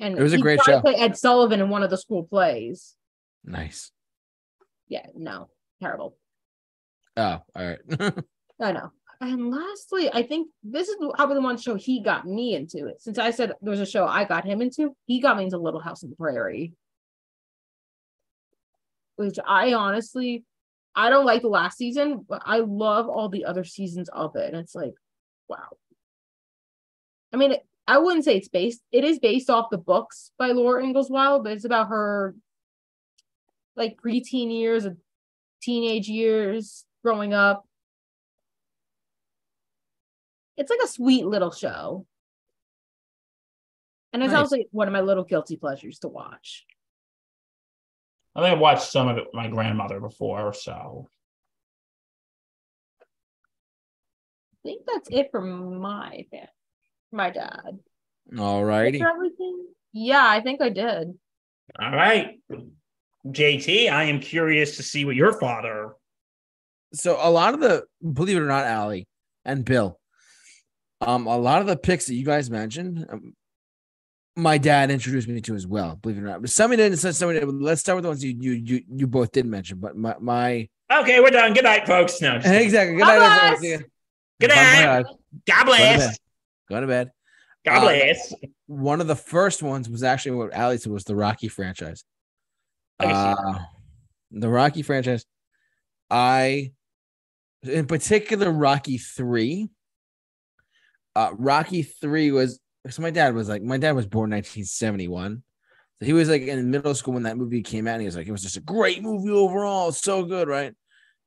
And It was a great show. Play Ed Sullivan in one of the school plays. Nice. Yeah, no, terrible. Oh, all right. <laughs> I know. And lastly, I think this is probably the one show he got me into it. Since I said there was a show I got him into, he got me into Little House on the Prairie. Which I honestly, I don't like the last season, but I love all the other seasons of it. And it's like, wow. I mean, I wouldn't say it's based, it is based off the books by Laura Ingalls Wilde, but it's about her like preteen years, and teenage years, growing up it's like a sweet little show. And it's Nice. also one of my little guilty pleasures to watch. I think I watched some of it with my grandmother before, so I think that's it for my fa- my dad. all righty. Yeah, I think I did. all right. JT, I am curious to see what your father. So a lot of the, believe it or not, Allie and Bill, um, a lot of the picks that you guys mentioned, um, my dad introduced me to as well. Believe it or not, but some didn't. Some did. Let's start with the ones you you you, you both did mention. But my my Okay, we're done. Good night, folks. No, exactly. Good night. everyone. bless. See ya. Good night. God bless. Go to bed. God Uh, bless. One of the first ones was actually what Allie said was the Rocky franchise. I Uh, the Rocky franchise. I, in particular, Rocky three. Uh, Rocky three was so my dad was like my dad was born 1971. So he was like in middle school when that movie came out. And he was like, it was just a great movie overall. So good, right?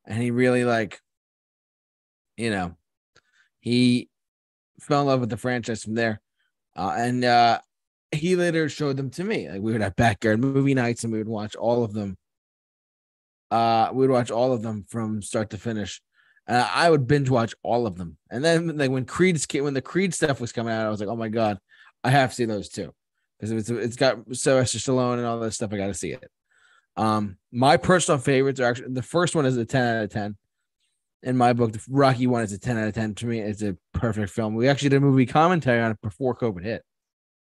And he really like, you know, he fell in love with the franchise from there. Uh, and uh, he later showed them to me. Like we would have backyard movie nights and we would watch all of them. Uh, we would watch all of them from start to finish. And I would binge watch all of them. And then like when Creed when the Creed stuff was coming out, I was like, oh my god, I have to see those too because it's it's got Sylvester Stallone and all that stuff. I got to see it. Um, my personal favorites are actually the first one is a ten out of ten. In my book, the Rocky one is a ten out of ten. To me, it's a perfect film. We actually did a movie commentary on it before COVID hit.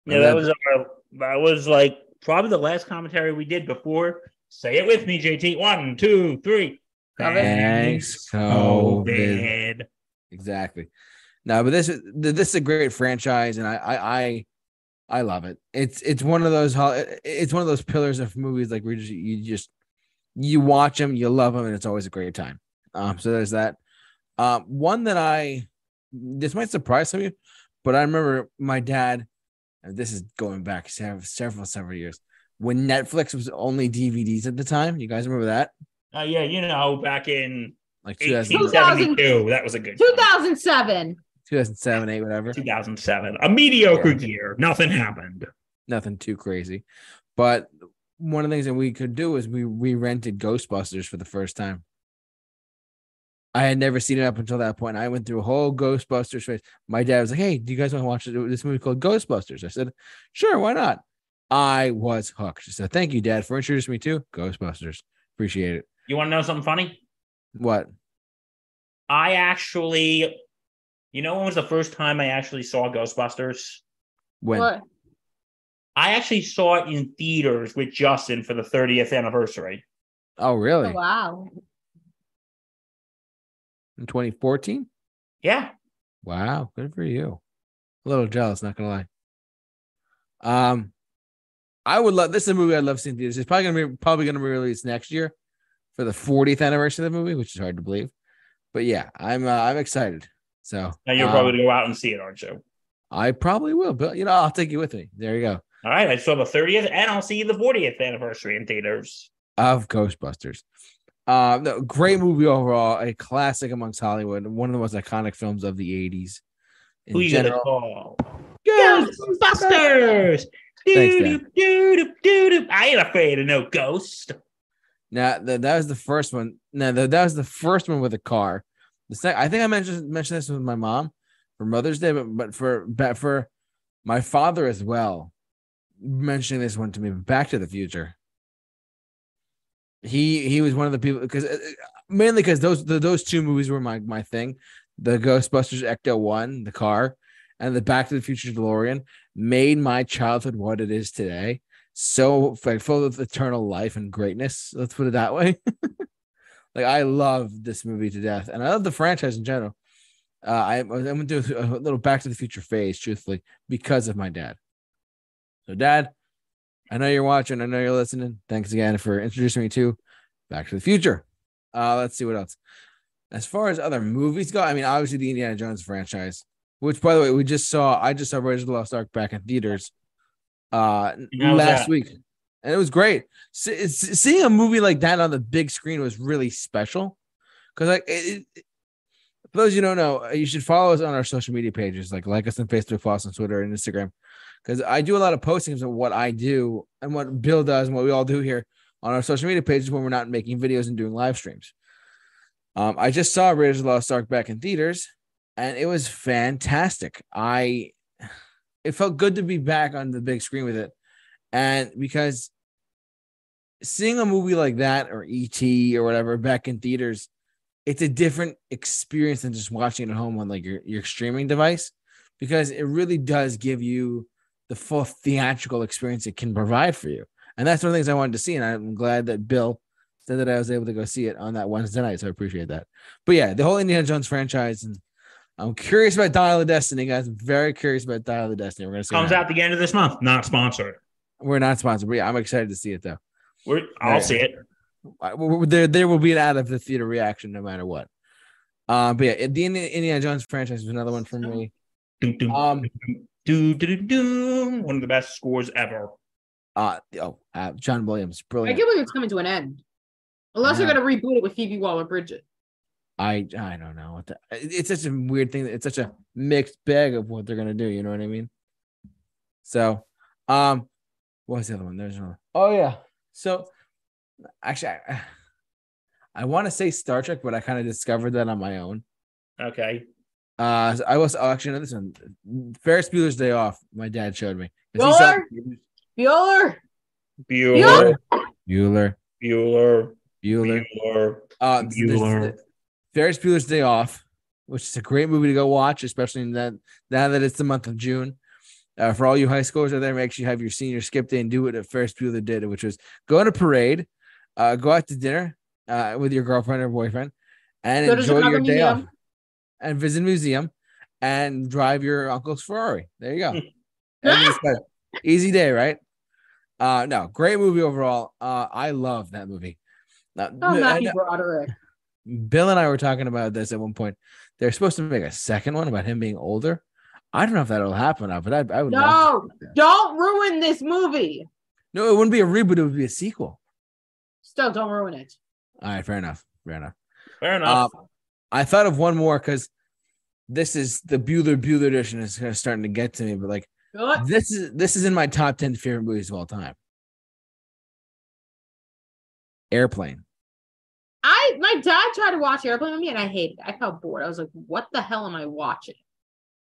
Yeah, that was our, that was like probably the last commentary we did before. Say it with me, JT. One, two, three. Thanks, COVID. COVID. Exactly. No, but this is this is a great franchise, and I I I, I love it. It's it's one of those it's one of those pillars of movies like where you just, you just you watch them, you love them, and it's always a great time. Um, so there's that. Um, one that I this might surprise some of you, but I remember my dad. And this is going back several several several years when Netflix was only DVDs at the time. You guys remember that? Uh, yeah, you know, back in Like 2000, 1872, that was a good time. 2007. 2007, 8, whatever. 2007. A mediocre Yeah. year. Nothing happened. nothing too crazy. But one of the things that we could do is we we rented Ghostbusters for the first time. I had never seen it up until that point. I went through a whole Ghostbusters phase. My dad was like, "Hey, do you guys want to watch this movie called Ghostbusters?" I said, "Sure, why not?" I was hooked. So thank you, Dad, for introducing me to Ghostbusters. Appreciate it. You want to know something funny? What? I actually, you know, when was the first time I actually saw Ghostbusters? When? What? I actually saw it in theaters with Justin for the 30th anniversary. Oh, really? Oh, wow. In 2014? Yeah. Wow, good for you. A little jealous, not gonna lie. Um, I would love this is a movie I'd love seeing in theaters. It's probably gonna be probably gonna be released next year for the 40th anniversary of the movie, which is hard to believe. but yeah, I'm uh, I'm excited. So Now you're um, probably gonna go out and see it, aren't you? I probably will, but you know, I'll take you with me. There you go. All right, I saw the 30th, and I'll see the 40th anniversary in theaters. Of Ghostbusters. Uh, no, great movie overall, a classic amongst Hollywood, one of the most iconic films of the 80s. In Who you general. call? Ghostbusters! Thanks. I ain't afraid of no ghost. Now that, that was the first one. Now that, that was the first one with a car. The second, I think I mentioned mentioned this with my mom for Mother's Day, but but for but for my father as well, mentioning this one to me. Back to the Future. He he was one of the people because uh, uh, mainly because those the, those two movies were my my thing. The Ghostbusters Ecto One, the car, and the Back to the Future DeLorean made my childhood what it is today so full of eternal life and greatness. Let's put it that way. <laughs> like I love this movie to death, and I love the franchise in general. Uh, I, I went through a little Back to the Future phase, truthfully, because of my dad. So, Dad, I know you're watching. I know you're listening. Thanks again for introducing me to Back to the Future. Uh, let's see what else. As far as other movies go, I mean, obviously the Indiana Jones franchise, which, by the way, we just saw. I just saw Raiders of the Lost Ark back in theaters uh last that? week. And it was great. S- seeing a movie like that on the big screen was really special. Because like it, it- for those you don't know uh, you should follow us on our social media pages like like us on facebook follow us on twitter and instagram. Because i do a lot of postings of what i do and what bill does and what we all do here on our social media pages when we're not making videos and doing live streams. Um i just saw raiders of the lost ark back in theaters and it was fantastic. I it felt good to be back on the big screen with it. And because seeing a movie like that or ET or whatever back in theaters, it's a different experience than just watching it at home on like your, your streaming device because it really does give you the full theatrical experience it can provide for you. And that's one of the things I wanted to see. And I'm glad that Bill said that I was able to go see it on that Wednesday night. So I appreciate that. But yeah, the whole Indiana Jones franchise and I'm curious about Dial of Destiny, guys. I'm very curious about Dial of Destiny. We're gonna see. Comes happens. out the end of this month. Not sponsored. We're not sponsored, but yeah, I'm excited to see it though. We're, I'll Right. see it. I- we- we- There, there will be an out of the theater reaction no matter what. Um, but yeah, the Indi- Indiana Jones franchise was another one for me. Doom, doom, Um, doo, doo, doo, doo. One of the best scores ever. uh, oh, uh, John Williams, brilliant. I brilliant. can't believe it's coming to an end. Unless Yeah. they're gonna reboot it with Phoebe Waller-Bridge. I, I don't know what the, it's such a weird thing. It's such a mixed bag of what they're gonna do. You know what I mean? So, um, what was the other one? There's another. Oh yeah. So, actually, I, I want to say Star Trek, but I kind of discovered that on my own. Okay. Uh, I was oh, actually no, this one, Ferris Bueller's Day Off. My dad showed me. he saw- Bueller? Bueller. Bueller, Bueller. Bueller. Bueller. Uh, this- Bueller. Ferris Bueller's Day Off, which is a great movie to go watch, especially in that now that it's the month of June. Uh, for all you high schoolers out there, make sure you have your senior skip day and do what Ferris Bueller did, which was go on a parade, uh, go out to dinner uh, with your girlfriend or boyfriend, and Go enjoy your day off, and visit a museum, and drive your uncle's Ferrari. <laughs> There you go. Easy day, right? Uh, no, great movie overall. Uh, I love that movie. Uh, Oh, Matthew Broderick. Bill and I were talking about this at one point. They're supposed to make a second one about him being older. I don't know if that'll happen but I, I would. No, don't ruin this movie. no, it wouldn't be a reboot. It would be a sequel. Still, don't ruin it. All right, fair enough. Fair enough. Fair enough. Um, I thought of one more because this is the Bueller Bueller edition is kind of starting to get to me, but like Good. this is this is in my top ten favorite movies of all time. Airplane. I my dad tried to watch Airplane with me and I hated it. I felt bored. I was like, what the hell am I watching?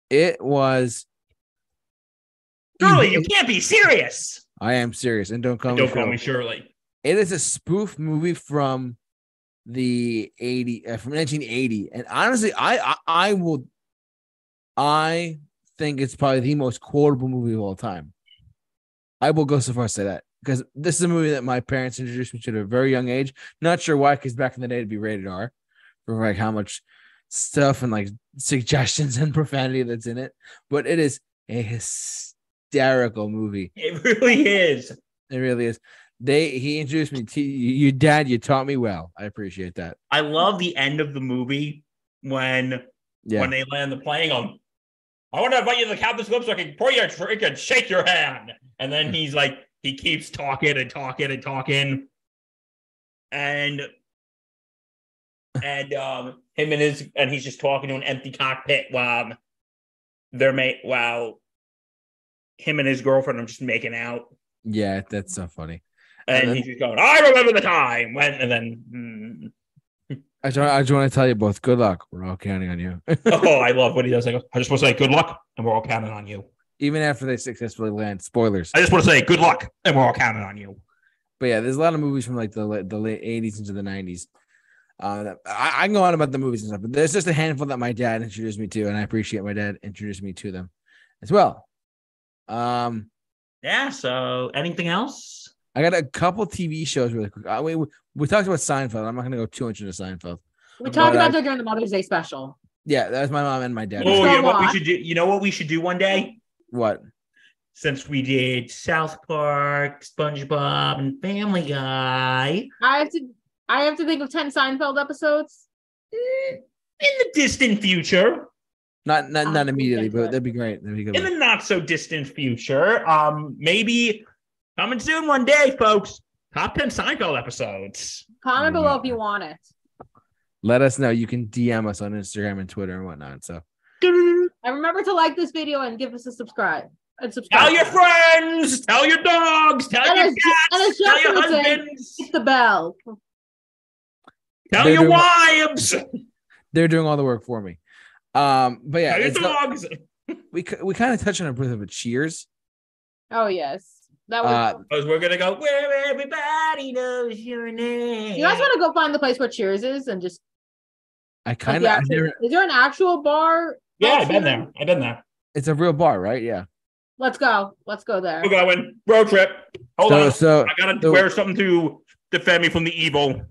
It was. Shirley, you can't be serious. I am serious, and don't call me. Don't call Shirley. me Shirley. It is a spoof movie from the 80 uh, from 1980 and honestly I, I I will I think it's probably the most quotable movie of all time. I will go so far as to say that because this is a movie that my parents introduced me to at a very young age. Not sure why, because back in the day it'd be rated R for like how much stuff and like suggestions <laughs> and profanity that's in it. But it is a hysterical movie. <laughs> It really is. It really is. They he introduced me to you, dad. You taught me well. I appreciate that. I love the end of the movie when Yeah. when they land the plane on. I want to invite you to the captain's club so I can pour you a drink and shake your hand. And then hmm. he's like, he keeps talking and talking and talking. And and um him and his and he's just talking to an empty cockpit while they're mate while him and his girlfriend are just making out. yeah, that's so funny. And, And then- he's just going, I remember the time when and then mm. I just, I just want to tell you both, good luck. We're all counting on you. oh, <laughs> I love what he does. I, go, I just want to say good luck, and we're all counting on you. Even after they successfully land, spoilers. I just want to say good luck, and we're all counting on you. But yeah, there's a lot of movies from like the the late 80s into the 90s. Uh, I, I can go on about the movies and stuff, but there's just a handful that my dad introduced me to, and I appreciate my dad introduced me to them as well. Um, Yeah. So, anything else? I got a couple TV shows really quick. Uh, we, we we talked about Seinfeld. I'm not going to go too much into Seinfeld. We talked I- about that during the Mother's Day special. Yeah, that was my mom and my dad. Oh, So you know what we should do? You know what we should do one day? What? Since we did South Park, SpongeBob, and Family Guy, I have to I have to think of 10 Seinfeld episodes. mm, in the distant future, Not not not look immediately, but that'd be great. That'd be good. in the not so distant future, um, maybe coming soon one day, folks. Top 10 Seinfeld episodes. Comment below if you want it. Let us know. You can DM us on Instagram and Twitter and whatnot. So And remember to like this video and give us a subscribe. And subscribe. Tell your friends, tell your dogs, tell And your as, Ju- and as cats, tell your would husbands, hit the bell. tell They're your doing- wives, they're doing all the work for me. Um, but yeah, tell your it's not- <laughs> we we kind of touched on a bit of a Cheers. Oh yes. That was Uh, Because we're gonna go where everybody knows your name. you guys want to go find the place where Cheers is and just I kind of actual- is there an actual bar? Yeah, I've been there. I've been there. it's a real bar, right? Yeah. Let's go. Let's go there. We're going road trip. Hold so on, so I gotta so- wear something to defend me from the evil.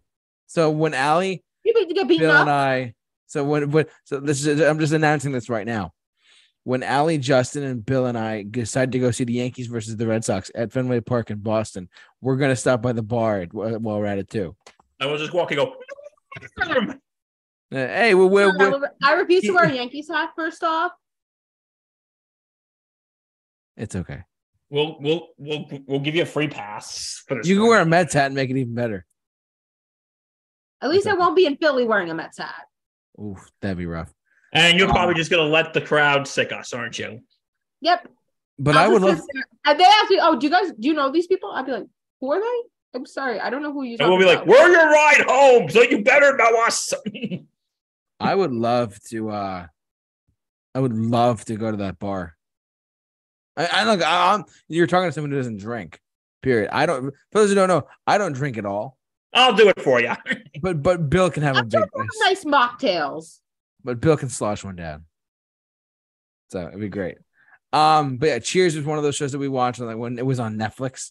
so when Allie, You need to get beaten Bill up. and I, so when when so this is I'm just announcing this right now. When Allie, Justin, and Bill and I decide to go see the Yankees versus the Red Sox at Fenway Park in Boston, we're gonna stop by the bar while we're at it too. I was just walking. Go. Uh, hey, we're, we're, I we're re- I refuse to wear a Yankees hat first off. it's okay. We'll we'll we'll we'll give you a free pass. You can wear a Mets hat and make it even better. At least I won't be in Philly wearing a Mets hat. Oof, that'd be rough. and you're Um, probably just gonna let the crowd sick us, aren't you? Yep. But I'll I would love sit And they ask me, "Oh, do you guys do you know these people?" I'd be like, "Who are they?" I'm sorry, I don't know who you. And we'll be like, "We're your ride home, so you better know us." <laughs> I would love to uh I would love to go to that bar. I, I look I, I'm you're talking to someone who doesn't drink. Period. I don't for those who don't know, I don't drink at all. I'll do it for you. <laughs> But but Bill can have a I'm big nice mocktails. but Bill can slosh one down. So it'd be great. Um, but yeah, Cheers was one of those shows that we watched like when it was on Netflix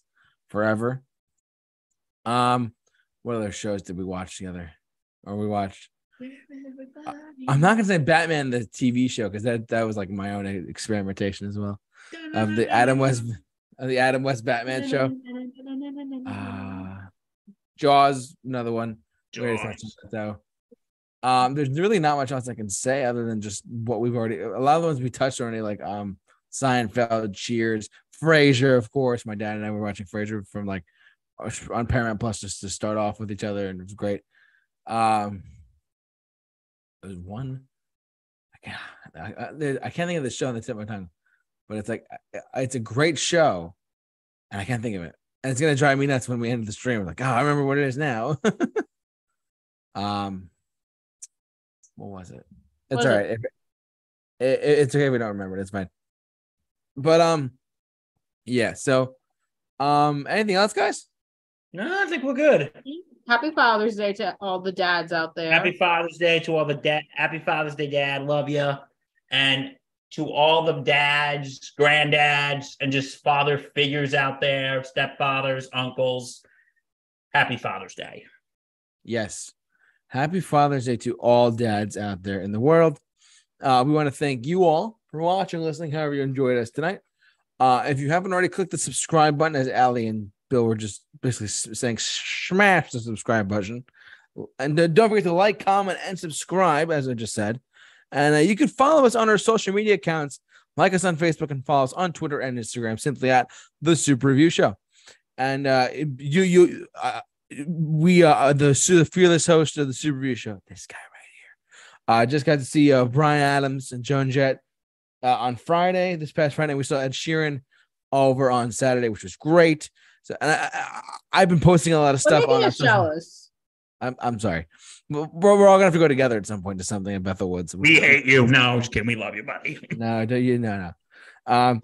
forever. Um, what other shows did we watch together? Or we watched I'm not gonna say Batman the TV show because that that was like my own experimentation as well of the Adam West of the Adam West Batman show. Uh, Jaws, another one. We already touched on that, though. Um, there's really not much else I can say other than just what we've already. A lot of the ones we touched already, like um, Seinfeld, Cheers, Frasier, of course. My dad and I were watching Frasier from like on Paramount Plus just to start off with each other, and it was great. Um, there's one. I can't, I, I, I can't think of the show on the tip of my tongue, but it's like it's a great show, and I can't think of it. And it's gonna drive me nuts when we end the stream. Like, oh, I remember what it is now. <laughs> um, what was it? It's Was all it- it- it- it's okay if we don't remember it. It's fine. But um, yeah. So, um, anything else, guys? No, I think we're good. Happy Father's Day to all the dads out there. Happy Father's Day to all the dad. Happy Father's Day, Dad. Love you. And to all the dads, granddads, and just father figures out there, stepfathers, uncles. Happy Father's Day. Yes. Happy Father's Day to all dads out there in the world. Uh, we want to thank you all for watching, listening, however you enjoyed us tonight. Uh, if you haven't already clicked the subscribe button, as Allie and Bill were just basically saying, smash the subscribe button. And uh, don't forget to like, comment, and subscribe, as I just said. And uh, you can follow us on our social media accounts. Like us on Facebook and follow us on Twitter and Instagram, simply at the Super Review Show. And uh, you, you, uh, we uh, the, the fearless host of the Super Review Show. This guy right here. I uh, just got to see uh, Bryan Adams and Joan Jett uh, on Friday. This past Friday, we saw Ed Sheeran over on Saturday, which was great. So, and I, have been posting a lot of stuff on. <laughs> Us jealous. I'm, I'm sorry. We're, we're all gonna have to go together at some point to something in Bethel Woods. We hate you. No, just kidding. We love you, buddy. <laughs> no, do you? No, no. Um,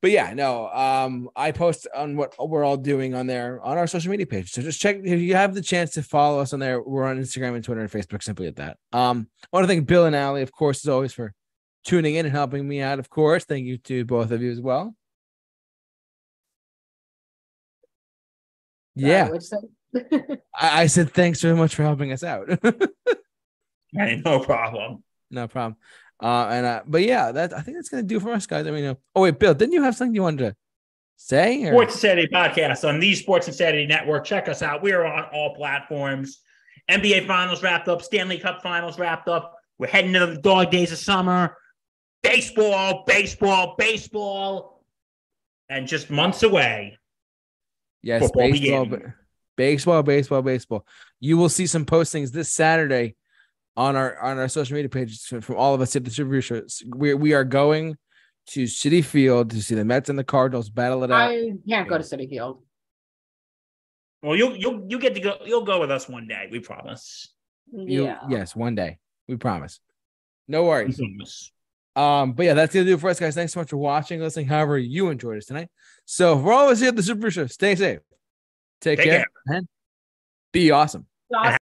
but yeah, no. Um, I post on what we're all doing on there on our social media page. So just check if you have the chance to follow us on there. We're on Instagram and Twitter and Facebook. Simply at that. Um, I want to thank Bill and Allie, of course, as always, for tuning in and helping me out. Of course, thank you to both of you as well. Yeah. <laughs> I, I, said thanks very much for helping us out. <laughs> hey, no problem. No problem. Uh, and uh, but yeah, that I think that's gonna do for us, guys. I mean, uh, oh wait, Bill, didn't you have something you wanted to say? Or? Sports Saturday podcast on the Sports and Saturday Network. Check us out. We are on all platforms. NBA Finals wrapped up. Stanley Cup Finals wrapped up. We're heading to the dog days of summer. Baseball, baseball, baseball, and just months away. Yes, Football baseball, baseball, baseball, baseball. You will see some postings this Saturday on our on our social media pages from all of us at the Super Show. We we are going to Citi Field to see the Mets and the Cardinals battle it out. I can't go to Citi Field. Well, you'll you'll you get to go. You'll go with us one day. We promise. You, yeah. Yes, one day. We promise. No worries. Um, but yeah, that's gonna do it for us, guys. Thanks so much for watching, listening, however you enjoyed us tonight. So we're always here at the Super Show. Stay safe. Take, Take care, care, and be awesome. awesome.